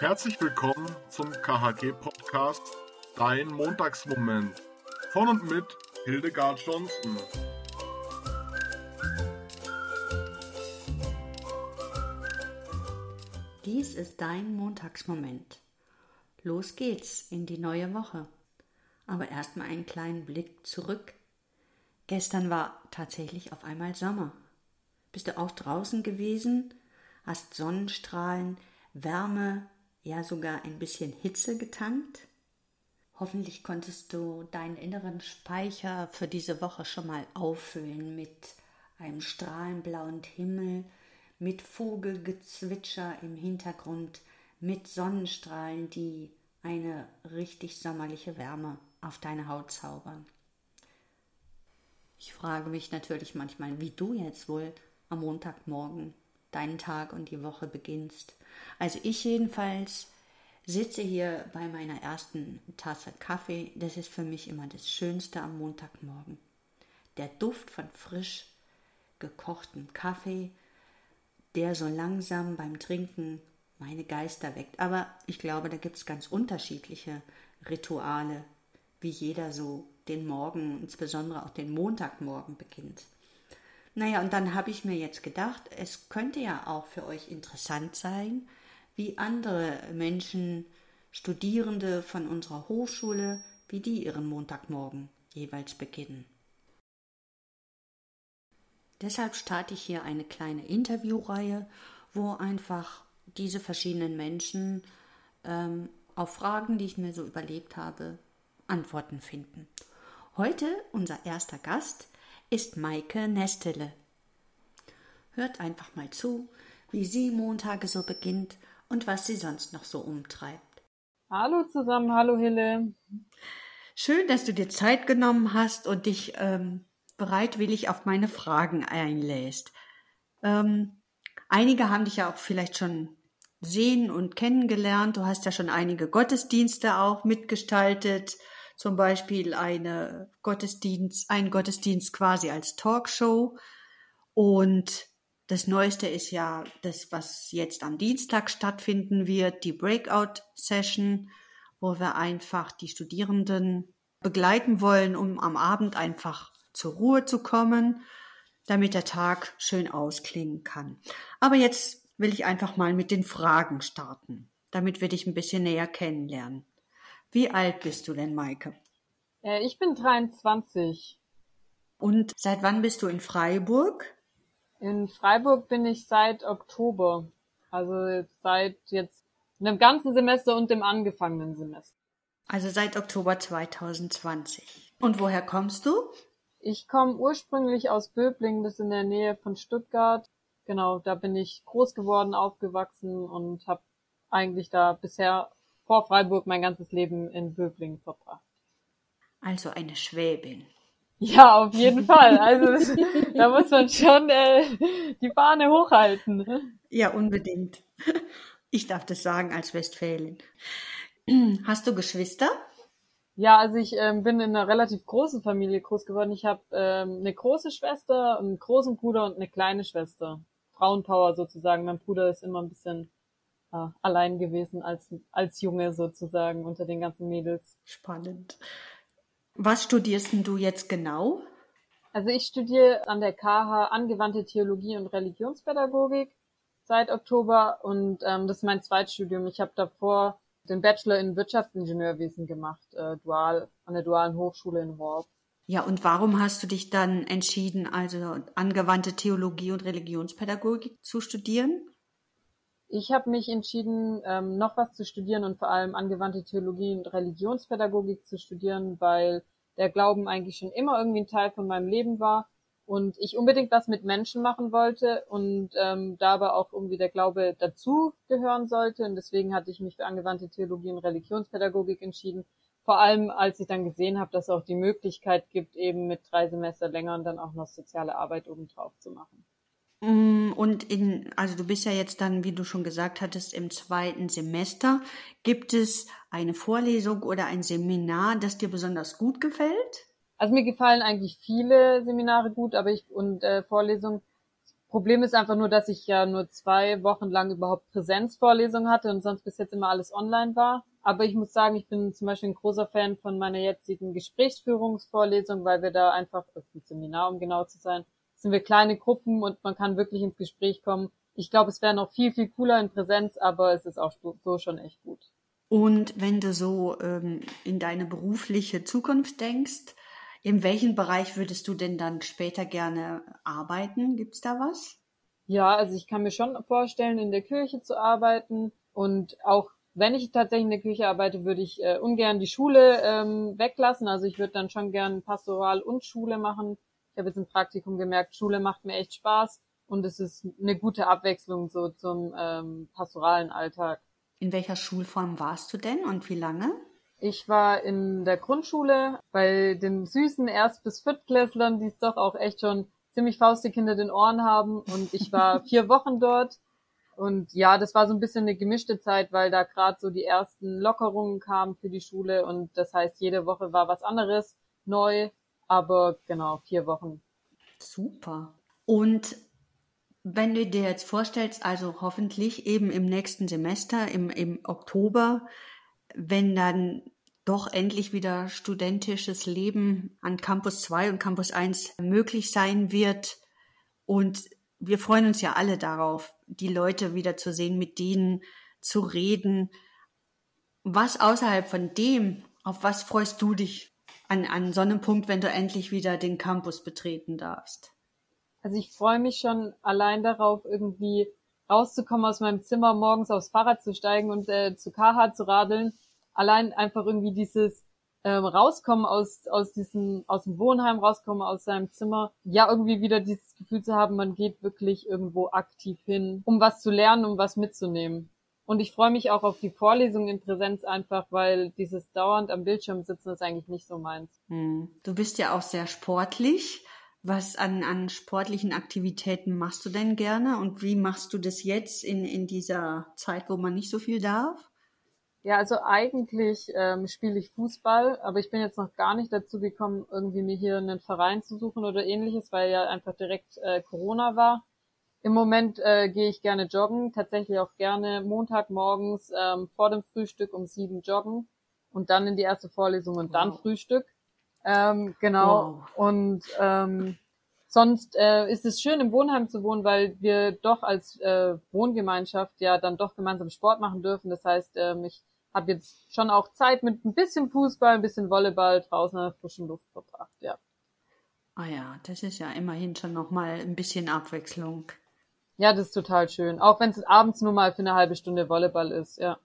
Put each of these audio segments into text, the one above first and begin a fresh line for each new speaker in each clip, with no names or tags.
Herzlich willkommen zum KHG-Podcast Dein Montagsmoment von und mit Hildegard Johnson.
Dies ist dein Montagsmoment. Los geht's in die neue Woche. Aber erstmal einen kleinen Blick zurück. Gestern war tatsächlich auf einmal Sommer. Bist du auch draußen gewesen? Hast Sonnenstrahlen, Wärme, ja sogar ein bisschen Hitze getankt? Hoffentlich konntest du deinen inneren Speicher für diese Woche schon mal auffüllen mit einem strahlenblauen Himmel, mit Vogelgezwitscher im Hintergrund, mit Sonnenstrahlen, die eine richtig sommerliche Wärme auf deine Haut zaubern. Ich frage mich natürlich manchmal, wie du jetzt wohl am Montagmorgen deinen Tag und die Woche beginnst. Also ich jedenfalls sitze hier bei meiner ersten Tasse Kaffee. Das ist für mich immer das Schönste am Montagmorgen. Der Duft von frisch gekochtem Kaffee, der so langsam beim Trinken meine Geister weckt. Aber ich glaube, da gibt es ganz unterschiedliche Rituale, wie jeder so den Morgen, insbesondere auch den Montagmorgen beginnt. Naja, und dann habe ich mir jetzt gedacht, es könnte ja auch für euch interessant sein, wie andere Menschen, Studierende von unserer Hochschule, wie die ihren Montagmorgen jeweils beginnen. Deshalb starte ich hier eine kleine Interviewreihe, wo einfach diese verschiedenen Menschen ähm, auf Fragen, die ich mir so überlegt habe, Antworten finden. Heute unser erster Gast ist Maike Nestele. Hört einfach mal zu, wie sie Montage so beginnt und was sie sonst noch so umtreibt.
Hallo zusammen, hallo Hille.
Schön, dass du dir Zeit genommen hast und dich ähm, bereitwillig auf meine Fragen einlässt. Ähm, einige haben dich ja auch vielleicht schon sehen und kennengelernt. Du hast ja schon einige Gottesdienste auch mitgestaltet, zum Beispiel eine Gottesdienst, ein Gottesdienst quasi als Talkshow. Und das Neueste ist ja das, was jetzt am Dienstag stattfinden wird, die Breakout Session, wo wir einfach die Studierenden begleiten wollen, um am Abend einfach zur Ruhe zu kommen, damit der Tag schön ausklingen kann. Aber jetzt will ich einfach mal mit den Fragen starten, damit wir dich ein bisschen näher kennenlernen. Wie alt bist du denn, Maike?
Äh, ich bin 23.
Und seit wann bist du in Freiburg?
In Freiburg bin ich seit Oktober. Also seit jetzt einem ganzen Semester und dem angefangenen Semester.
Also seit Oktober 2020. Und woher kommst du?
Ich komme ursprünglich aus Böblingen, das ist in der Nähe von Stuttgart. Genau, da bin ich groß geworden, aufgewachsen und habe eigentlich da bisher vor Freiburg mein ganzes Leben in Böblingen verbracht.
Also eine Schwäbin.
Ja, auf jeden Fall. Also da muss man schon äh, die Fahne hochhalten.
Ja, unbedingt. Ich darf das sagen als Westfälin. Hast du Geschwister?
Ja, also ich ähm, bin in einer relativ großen Familie groß geworden. Ich habe ähm, eine große Schwester, einen großen Bruder und eine kleine Schwester. Frauenpower sozusagen. Mein Bruder ist immer ein bisschen äh, allein gewesen als, als Junge sozusagen unter den ganzen Mädels.
Spannend. Was studierst denn du jetzt genau?
Also ich studiere an der KH angewandte Theologie und Religionspädagogik seit Oktober und ähm, das ist mein Zweitstudium. Ich habe davor den Bachelor in Wirtschaftsingenieurwesen gemacht, äh, dual an der dualen Hochschule in Worp.
Ja, und warum hast du dich dann entschieden, also angewandte Theologie und Religionspädagogik zu studieren?
Ich habe mich entschieden, ähm, noch was zu studieren und vor allem angewandte Theologie und Religionspädagogik zu studieren, weil der Glauben eigentlich schon immer irgendwie ein Teil von meinem Leben war und ich unbedingt was mit Menschen machen wollte und ähm, da aber auch irgendwie der Glaube dazu gehören sollte. Und deswegen hatte ich mich für angewandte Theologie und Religionspädagogik entschieden. Vor allem, als ich dann gesehen habe, dass es auch die Möglichkeit gibt, eben mit drei Semester länger und dann auch noch soziale Arbeit obendrauf zu machen.
Mm, und in, also du bist ja jetzt dann, wie du schon gesagt hattest, im zweiten Semester. Gibt es eine Vorlesung oder ein Seminar, das dir besonders gut gefällt?
Also mir gefallen eigentlich viele Seminare gut, aber ich und äh, Vorlesungen Problem ist einfach nur, dass ich ja nur zwei Wochen lang überhaupt Präsenzvorlesungen hatte und sonst bis jetzt immer alles online war. Aber ich muss sagen, ich bin zum Beispiel ein großer Fan von meiner jetzigen Gesprächsführungsvorlesung, weil wir da einfach, das Seminar, um genau zu sein, sind wir kleine Gruppen und man kann wirklich ins Gespräch kommen. Ich glaube, es wäre noch viel, viel cooler in Präsenz, aber es ist auch so schon echt gut.
Und wenn du so ähm, in deine berufliche Zukunft denkst, in welchem Bereich würdest du denn dann später gerne arbeiten? Gibt's da was?
Ja, also ich kann mir schon vorstellen, in der Kirche zu arbeiten und auch wenn ich tatsächlich in der Kirche arbeite, würde ich äh, ungern die Schule ähm, weglassen. Also ich würde dann schon gern Pastoral und Schule machen. Ich habe jetzt im Praktikum gemerkt, Schule macht mir echt Spaß und es ist eine gute Abwechslung so zum ähm, pastoralen Alltag.
In welcher Schulform warst du denn und wie lange?
Ich war in der Grundschule bei den süßen Erst- bis Viertklässlern, die es doch auch echt schon ziemlich faustig hinter den Ohren haben. Und ich war vier Wochen dort. Und ja, das war so ein bisschen eine gemischte Zeit, weil da gerade so die ersten Lockerungen kamen für die Schule. Und das heißt, jede Woche war was anderes neu. Aber genau, vier Wochen.
Super. Und wenn du dir jetzt vorstellst, also hoffentlich eben im nächsten Semester, im, im Oktober, wenn dann doch endlich wieder studentisches Leben an Campus 2 und Campus 1 möglich sein wird. Und wir freuen uns ja alle darauf, die Leute wieder zu sehen, mit denen zu reden. Was außerhalb von dem, auf was freust du dich an, an so einem Punkt, wenn du endlich wieder den Campus betreten darfst?
Also ich freue mich schon allein darauf, irgendwie rauszukommen aus meinem Zimmer, morgens aufs Fahrrad zu steigen und äh, zu KH zu radeln. Allein einfach irgendwie dieses ähm, rauskommen aus aus diesem aus dem Wohnheim, rauskommen aus seinem Zimmer, ja irgendwie wieder dieses Gefühl zu haben, man geht wirklich irgendwo aktiv hin, um was zu lernen, um was mitzunehmen. Und ich freue mich auch auf die Vorlesung in Präsenz einfach, weil dieses dauernd am Bildschirm sitzen ist eigentlich nicht so meins.
Hm. Du bist ja auch sehr sportlich. Was an, an sportlichen Aktivitäten machst du denn gerne und wie machst du das jetzt in, in dieser Zeit, wo man nicht so viel darf?
Ja, also eigentlich ähm, spiele ich Fußball, aber ich bin jetzt noch gar nicht dazu gekommen, irgendwie mir hier einen Verein zu suchen oder ähnliches, weil ja einfach direkt äh, Corona war. Im Moment äh, gehe ich gerne joggen, tatsächlich auch gerne Montagmorgens ähm, vor dem Frühstück um sieben joggen und dann in die erste Vorlesung und wow. dann Frühstück. Ähm, genau. Wow. Und ähm, sonst äh, ist es schön, im Wohnheim zu wohnen, weil wir doch als äh, Wohngemeinschaft ja dann doch gemeinsam Sport machen dürfen. Das heißt, ähm, ich habe jetzt schon auch Zeit mit ein bisschen Fußball, ein bisschen Volleyball draußen in der frischen Luft verbracht, ja.
Ah ja, das ist ja immerhin schon nochmal ein bisschen Abwechslung.
Ja, das ist total schön. Auch wenn es abends nur mal für eine halbe Stunde Volleyball ist, ja.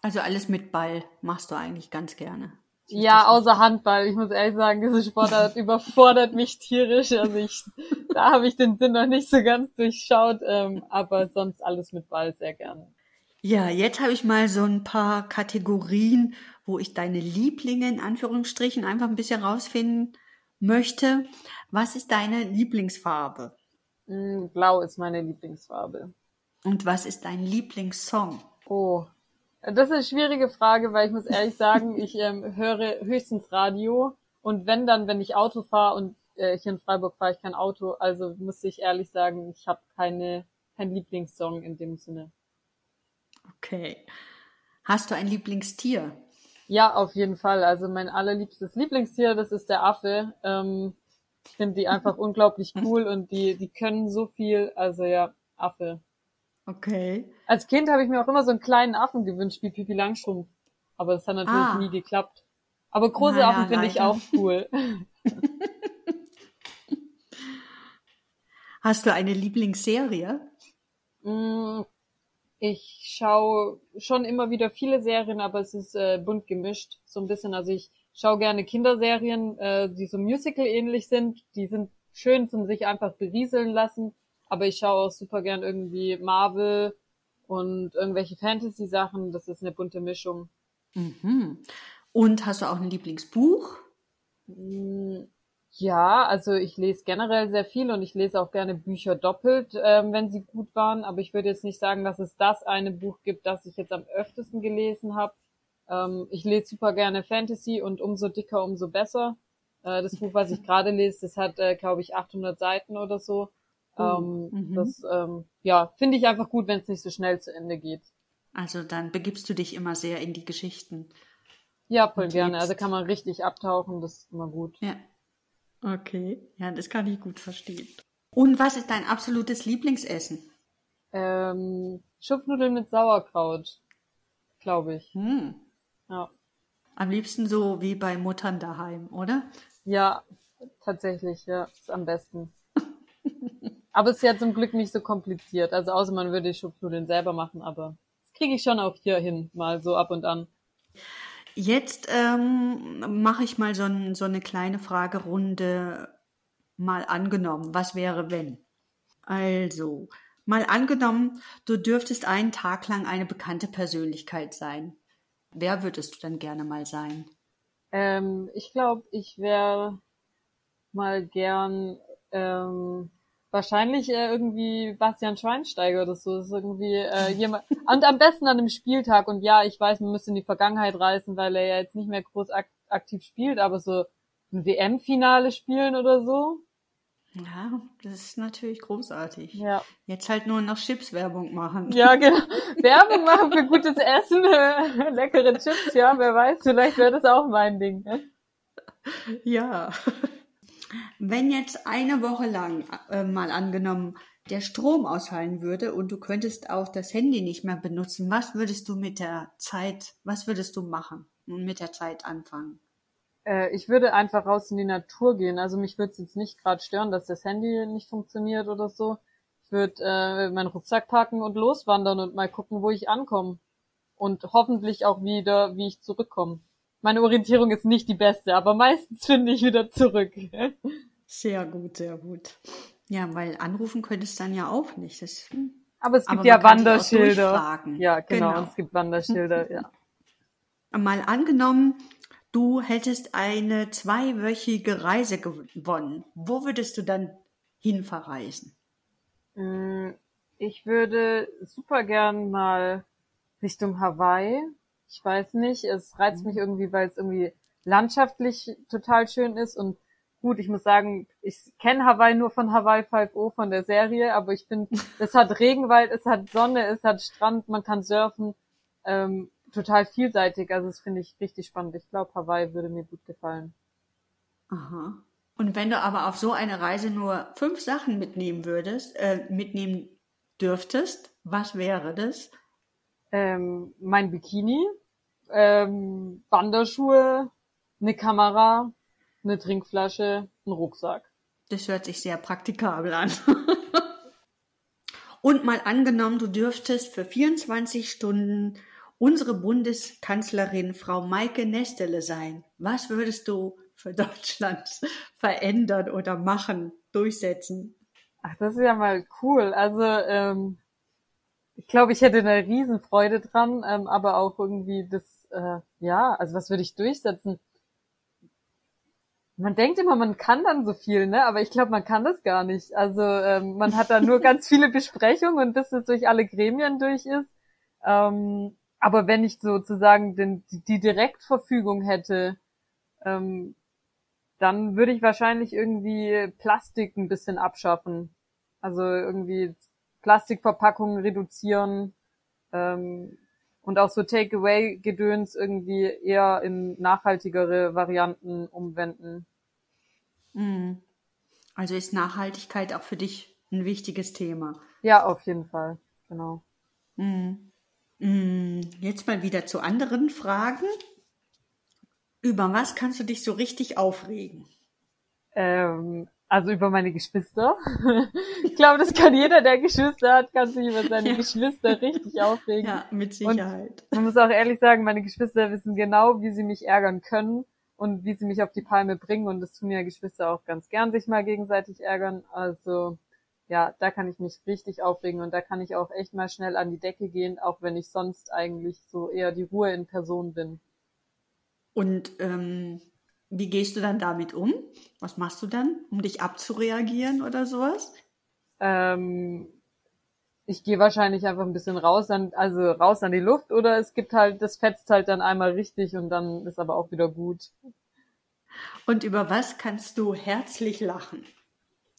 Also alles mit Ball machst du eigentlich ganz gerne.
Ja, außer Handball. Ich muss ehrlich sagen, diese Sportart überfordert mich tierisch. Also ich, da habe ich den Sinn noch nicht so ganz durchschaut, ähm, aber sonst alles mit Ball sehr gerne.
Ja, jetzt habe ich mal so ein paar Kategorien, wo ich deine Lieblinge in Anführungsstrichen einfach ein bisschen rausfinden möchte. Was ist deine Lieblingsfarbe?
Mm, Blau ist meine Lieblingsfarbe.
Und was ist dein Lieblingssong?
Oh, das ist eine schwierige Frage, weil ich muss ehrlich sagen, ich ähm, höre höchstens Radio und wenn dann, wenn ich Auto fahre und äh, hier in Freiburg fahre ich kein Auto, also muss ich ehrlich sagen, ich habe keine kein Lieblingssong in dem Sinne.
Okay. Hast du ein Lieblingstier?
Ja, auf jeden Fall. Also mein allerliebstes Lieblingstier, das ist der Affe. Ähm, ich finde die einfach unglaublich cool und die, die können so viel. Also ja, Affe.
Okay.
Als Kind habe ich mir auch immer so einen kleinen Affen gewünscht, wie Pipi Langstrumpf. Aber das hat natürlich ah. nie geklappt. Aber große naja, Affen finde ich auch cool.
Hast du eine Lieblingsserie?
Mm, ich schaue schon immer wieder viele Serien, aber es ist äh, bunt gemischt. So ein bisschen. Also ich schaue gerne Kinderserien, äh, die so Musical ähnlich sind. Die sind schön zum sich einfach berieseln lassen. Aber ich schaue auch super gern irgendwie Marvel und irgendwelche Fantasy-Sachen. Das ist eine bunte Mischung.
Mhm. Und hast du auch ein Lieblingsbuch?
Mm, ja, also ich lese generell sehr viel und ich lese auch gerne Bücher doppelt, ähm, wenn sie gut waren. Aber ich würde jetzt nicht sagen, dass es das eine Buch gibt, das ich jetzt am öftesten gelesen habe. Ähm, ich lese super gerne Fantasy und umso dicker, umso besser. Äh, das Buch, was ich gerade lese, das hat, äh, glaube ich, 800 Seiten oder so. Ähm,
mhm.
Das ähm, ja finde ich einfach gut, wenn es nicht so schnell zu Ende geht.
Also dann begibst du dich immer sehr in die Geschichten.
Ja, voll gerne. Also kann man richtig abtauchen, das ist immer gut.
Ja. Okay. Ja, das kann ich gut verstehen. Und was ist dein absolutes Lieblingsessen?
Ähm, Schupfnudeln mit Sauerkraut, glaube ich.
Hm.
Ja.
Am liebsten so wie bei Muttern daheim, oder?
Ja, tatsächlich, ja, ist am besten. aber es ist ja zum Glück nicht so kompliziert. Also außer man würde die Schupfnudeln selber machen, aber das kriege ich schon auch hier hin, mal so ab und an.
Jetzt ähm, mache ich mal so, ein, so eine kleine Fragerunde mal angenommen. Was wäre, wenn? Also, mal angenommen, du dürftest einen Tag lang eine bekannte Persönlichkeit sein. Wer würdest du dann gerne mal sein?
Ähm, ich glaube, ich wäre mal gern ähm, wahrscheinlich äh, irgendwie Bastian Schweinsteiger oder so. Das ist irgendwie äh, jemand und am besten an einem Spieltag. Und ja, ich weiß, man müsste in die Vergangenheit reisen, weil er ja jetzt nicht mehr groß ak aktiv spielt, aber so ein WM-Finale spielen oder so.
Ja, das ist natürlich großartig.
Ja,
Jetzt halt nur noch Chips-Werbung machen.
ja genau. Werbung machen für gutes Essen, äh, leckere Chips, ja, wer weiß, vielleicht wäre das auch mein Ding. Ne?
Ja. Wenn jetzt eine Woche lang, äh, mal angenommen, der Strom ausfallen würde und du könntest auch das Handy nicht mehr benutzen, was würdest du mit der Zeit, was würdest du machen und mit der Zeit anfangen?
Äh, ich würde einfach raus in die Natur gehen. Also mich würde es jetzt nicht gerade stören, dass das Handy nicht funktioniert oder so. Ich würde äh, meinen Rucksack packen und loswandern und mal gucken, wo ich ankomme. Und hoffentlich auch wieder, wie ich zurückkomme. Meine Orientierung ist nicht die beste, aber meistens finde ich wieder zurück.
Sehr gut, sehr gut. Ja, weil anrufen könntest du dann ja auch nicht. Das,
Aber es gibt
Aber
ja Wanderschilder. Ja, genau,
Genau.
es gibt Wanderschilder, ja.
mal angenommen, du hättest eine zweiwöchige Reise gewonnen. Wo würdest du dann hin verreisen?
Mm, Ich würde super gern mal Richtung Hawaii. Ich weiß nicht, es reizt mich irgendwie, weil es irgendwie landschaftlich total schön ist und gut, ich muss sagen, ich kenne Hawaii nur von Hawaii 5.0 von der Serie, aber ich finde, es hat Regenwald, es hat Sonne, es hat Strand, man kann surfen, ähm, total vielseitig, also das finde ich richtig spannend. Ich glaube, Hawaii würde mir gut gefallen.
Aha. Und wenn du aber auf so eine Reise nur fünf Sachen mitnehmen würdest, äh, mitnehmen dürftest, was wäre das?
ähm, mein Bikini, ähm, Wanderschuhe, eine Kamera, eine Trinkflasche, ein Rucksack.
Das hört sich sehr praktikabel an. Und mal angenommen, du dürftest für 24 Stunden unsere Bundeskanzlerin Frau Maike Nestele sein. Was würdest du für Deutschland verändern oder machen, durchsetzen?
Ach, das ist ja mal cool. Also ähm, ich glaube, ich hätte eine Riesenfreude dran, ähm, aber auch irgendwie das, äh, ja, also was würde ich durchsetzen? Man denkt immer, man kann dann so viel, ne? Aber ich glaube, man kann das gar nicht. Also ähm, man hat da nur ganz viele Besprechungen und bis es durch alle Gremien durch ist. Ähm, aber wenn ich sozusagen den, die, Direktverfügung hätte, ähm, dann würde ich wahrscheinlich irgendwie Plastik ein bisschen abschaffen. Also irgendwie Plastikverpackungen reduzieren ähm, und auch so Takeaway-Gedöns irgendwie eher in nachhaltigere Varianten umwenden.
Mhm. Also ist Nachhaltigkeit auch für dich ein wichtiges Thema.
Ja, auf jeden Fall. Genau.
Mhm. Mhm. Jetzt mal wieder zu anderen Fragen. Über was kannst du dich so richtig aufregen?
Ähm, also über meine Geschwister. ich glaube, das kann jeder, der Geschwister hat, kann sich über seine
Ja.
Geschwister richtig aufregen.
Ja, mit Sicherheit.
Man muss auch ehrlich sagen, meine Geschwister wissen genau, wie sie mich ärgern können und wie sie mich auf die Palme bringen. Und das tun ja Geschwister auch ganz gern, sich mal gegenseitig ärgern. Also ja, da kann ich mich richtig aufregen und da kann ich auch echt mal schnell an die Decke gehen, auch wenn ich sonst eigentlich so eher die Ruhe in Person bin.
Und ähm, wie gehst du dann damit um? Was machst du dann, um dich abzureagieren oder sowas?
Ähm, ich gehe wahrscheinlich einfach ein bisschen raus an, also raus an die Luft oder es gibt halt, das fetzt halt dann einmal richtig und dann ist aber auch wieder gut.
Und über was kannst du herzlich lachen?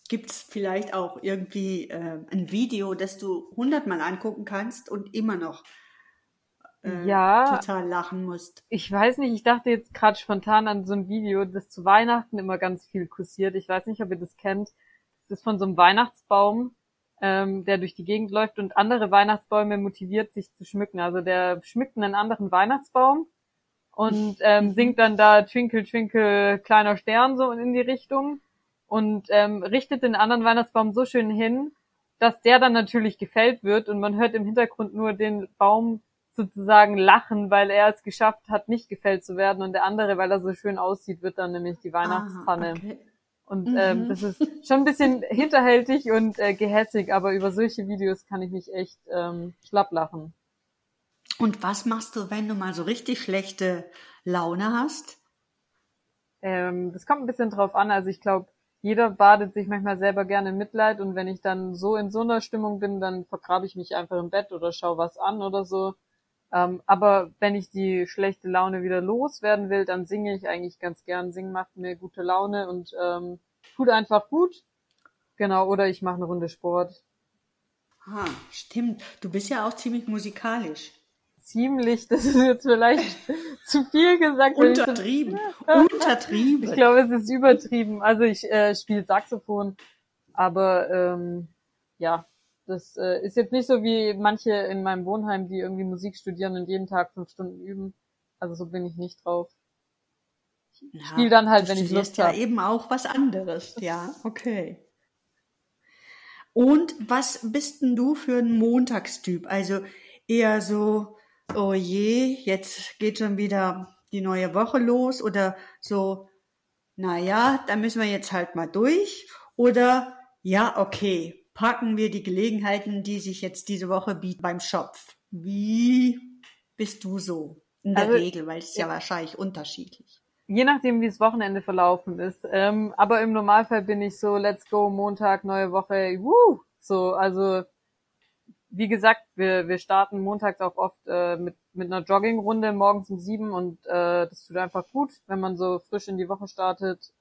Gibt es vielleicht auch irgendwie äh, ein Video, das du hundertmal angucken kannst und immer noch äh,
Ja.
total lachen musst.
Ich weiß nicht, ich dachte jetzt gerade spontan an so ein Video, das zu Weihnachten immer ganz viel kursiert. Ich weiß nicht, ob ihr das kennt. Das ist von so einem Weihnachtsbaum, ähm, der durch die Gegend läuft und andere Weihnachtsbäume motiviert, sich zu schmücken. Also der schmückt einen anderen Weihnachtsbaum und ähm, singt dann da Twinkle, Twinkle, kleiner Stern so in die Richtung und ähm, richtet den anderen Weihnachtsbaum so schön hin, dass der dann natürlich gefällt wird und man hört im Hintergrund nur den Baum sozusagen lachen, weil er es geschafft hat, nicht gefällt zu werden und der andere, weil er so schön aussieht, wird dann nämlich die Weihnachtspfanne.
Ah, okay.
Und
Mhm.
ähm, das ist schon ein bisschen hinterhältig und äh, gehässig, aber über solche Videos kann ich mich echt ähm, schlapp lachen.
Und was machst du, wenn du mal so richtig schlechte Laune hast?
Ähm, das kommt ein bisschen drauf an. Also ich glaube, jeder badet sich manchmal selber gerne in Mitleid und wenn ich dann so in so einer Stimmung bin, dann vergrabe ich mich einfach im Bett oder schaue was an oder so. Ähm, aber wenn ich die schlechte Laune wieder loswerden will, dann singe ich eigentlich ganz gern. Singen macht mir gute Laune und ähm, tut einfach gut. Genau, oder ich mache eine Runde Sport.
Ah, stimmt. Du bist ja auch ziemlich musikalisch.
Ziemlich, das ist jetzt vielleicht zu viel gesagt. wenn ich so-
Untertrieben. Untertrieben.
Ich glaube, es ist übertrieben. Also ich äh, spiele Saxophon, aber ähm, ja, das äh, ist jetzt nicht so wie manche in meinem Wohnheim, die irgendwie Musik studieren und jeden Tag fünf Stunden üben. Also so bin ich nicht drauf.
Ja,
spiel dann halt, wenn ich Lust
ja
hab.
eben auch was anderes. Ja, okay. Und was bist denn du für ein Montagstyp? Also eher so, oh je, jetzt geht schon wieder die neue Woche los oder so, naja, da müssen wir jetzt halt mal durch oder ja, okay, packen wir die Gelegenheiten, die sich jetzt diese Woche bieten beim Schopf. Wie bist du so? In der
Also,
Regel, weil es ist ja wahrscheinlich unterschiedlich.
Je nachdem, wie das Wochenende verlaufen ist. Ähm, aber im Normalfall bin ich so, let's go, Montag, neue Woche, woo! So, also wie gesagt, wir, wir starten montags auch oft äh, mit, mit einer Joggingrunde morgens um sieben und äh, das tut einfach gut, wenn man so frisch in die Woche startet.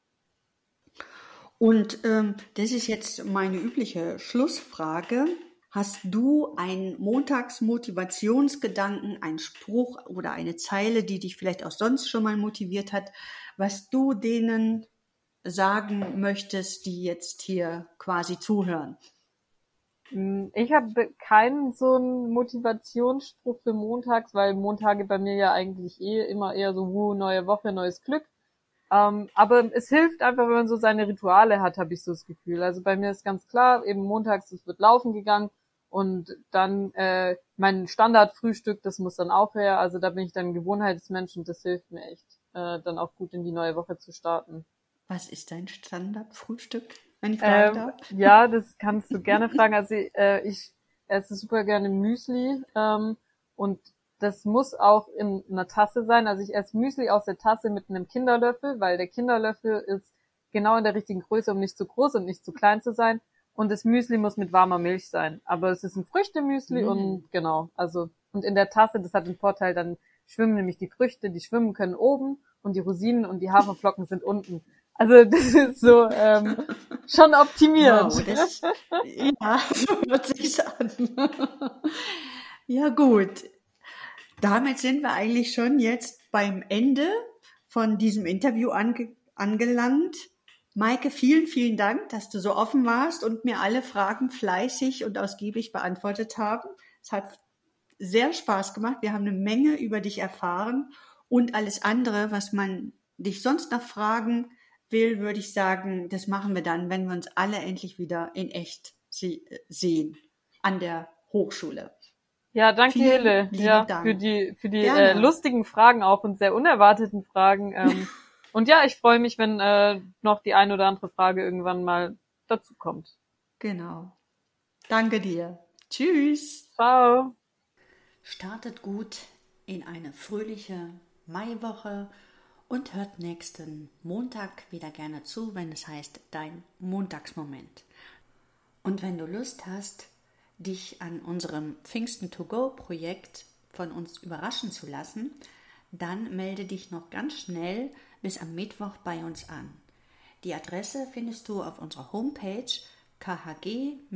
Und ähm, das ist jetzt meine übliche Schlussfrage. Hast du einen Montagsmotivationsgedanken, einen Spruch oder eine Zeile, die dich vielleicht auch sonst schon mal motiviert hat, was du denen sagen möchtest, die jetzt hier quasi zuhören?
Mm, Ich habe keinen so einen Motivationsspruch für montags, weil Montage bei mir ja eigentlich eh immer eher so, wuh, neue Woche, neues Glück. Ähm, aber es hilft einfach, wenn man so seine Rituale hat, habe ich so das Gefühl. Also bei mir ist ganz klar, eben montags, es wird laufen gegangen und dann äh, mein Standardfrühstück, das muss dann auch her. Also da bin ich dann ein Gewohnheitsmensch und das hilft mir echt, äh, dann auch gut in die neue Woche zu starten.
Was ist dein Standardfrühstück, wenn ich fragen
Ähm,
darf?
ja, das kannst du gerne fragen. Also äh, ich esse super gerne Müsli ähm, und das muss auch in einer Tasse sein. Also ich esse Müsli aus der Tasse mit einem Kinderlöffel, weil der Kinderlöffel ist genau in der richtigen Größe, um nicht zu groß und nicht zu klein zu sein. Und das Müsli muss mit warmer Milch sein. Aber es ist ein Früchtemüsli
Mm.
und genau, also und in der Tasse, das hat den Vorteil, dann schwimmen nämlich die Früchte, die schwimmen können oben und die Rosinen und die Haferflocken sind unten. Also das ist so ähm, schon optimiert.
Wow, das, ja, so hört sich's an. ja, gut. Damit sind wir eigentlich schon jetzt beim Ende von diesem Interview ange angelangt. Maike, vielen, vielen Dank, dass du so offen warst und mir alle Fragen fleißig und ausgiebig beantwortet haben. Es hat sehr Spaß gemacht. Wir haben eine Menge über dich erfahren und alles andere, was man dich sonst noch fragen will, würde ich sagen, das machen wir dann, wenn wir uns alle endlich wieder in echt se sehen an der Hochschule.
Ja, danke
Vielen
Hille,
lieben
ja,
Dank.
für die für die
Gerne.
äh, lustigen Fragen auch und sehr unerwarteten Fragen. Ähm, und ja, ich freue mich, wenn äh, noch die ein oder andere Frage irgendwann mal dazu kommt.
Genau. Danke dir. Tschüss.
Ciao.
Startet gut in eine fröhliche Maiwoche und hört nächsten Montag wieder gerne zu, wenn es heißt dein Montagsmoment. Und wenn du Lust hast, dich an unserem Pfingsten to go Projekt von uns überraschen zu lassen, dann melde dich noch ganz schnell bis am Mittwoch bei uns an. Die Adresse findest du auf unserer Homepage khg-kh.de.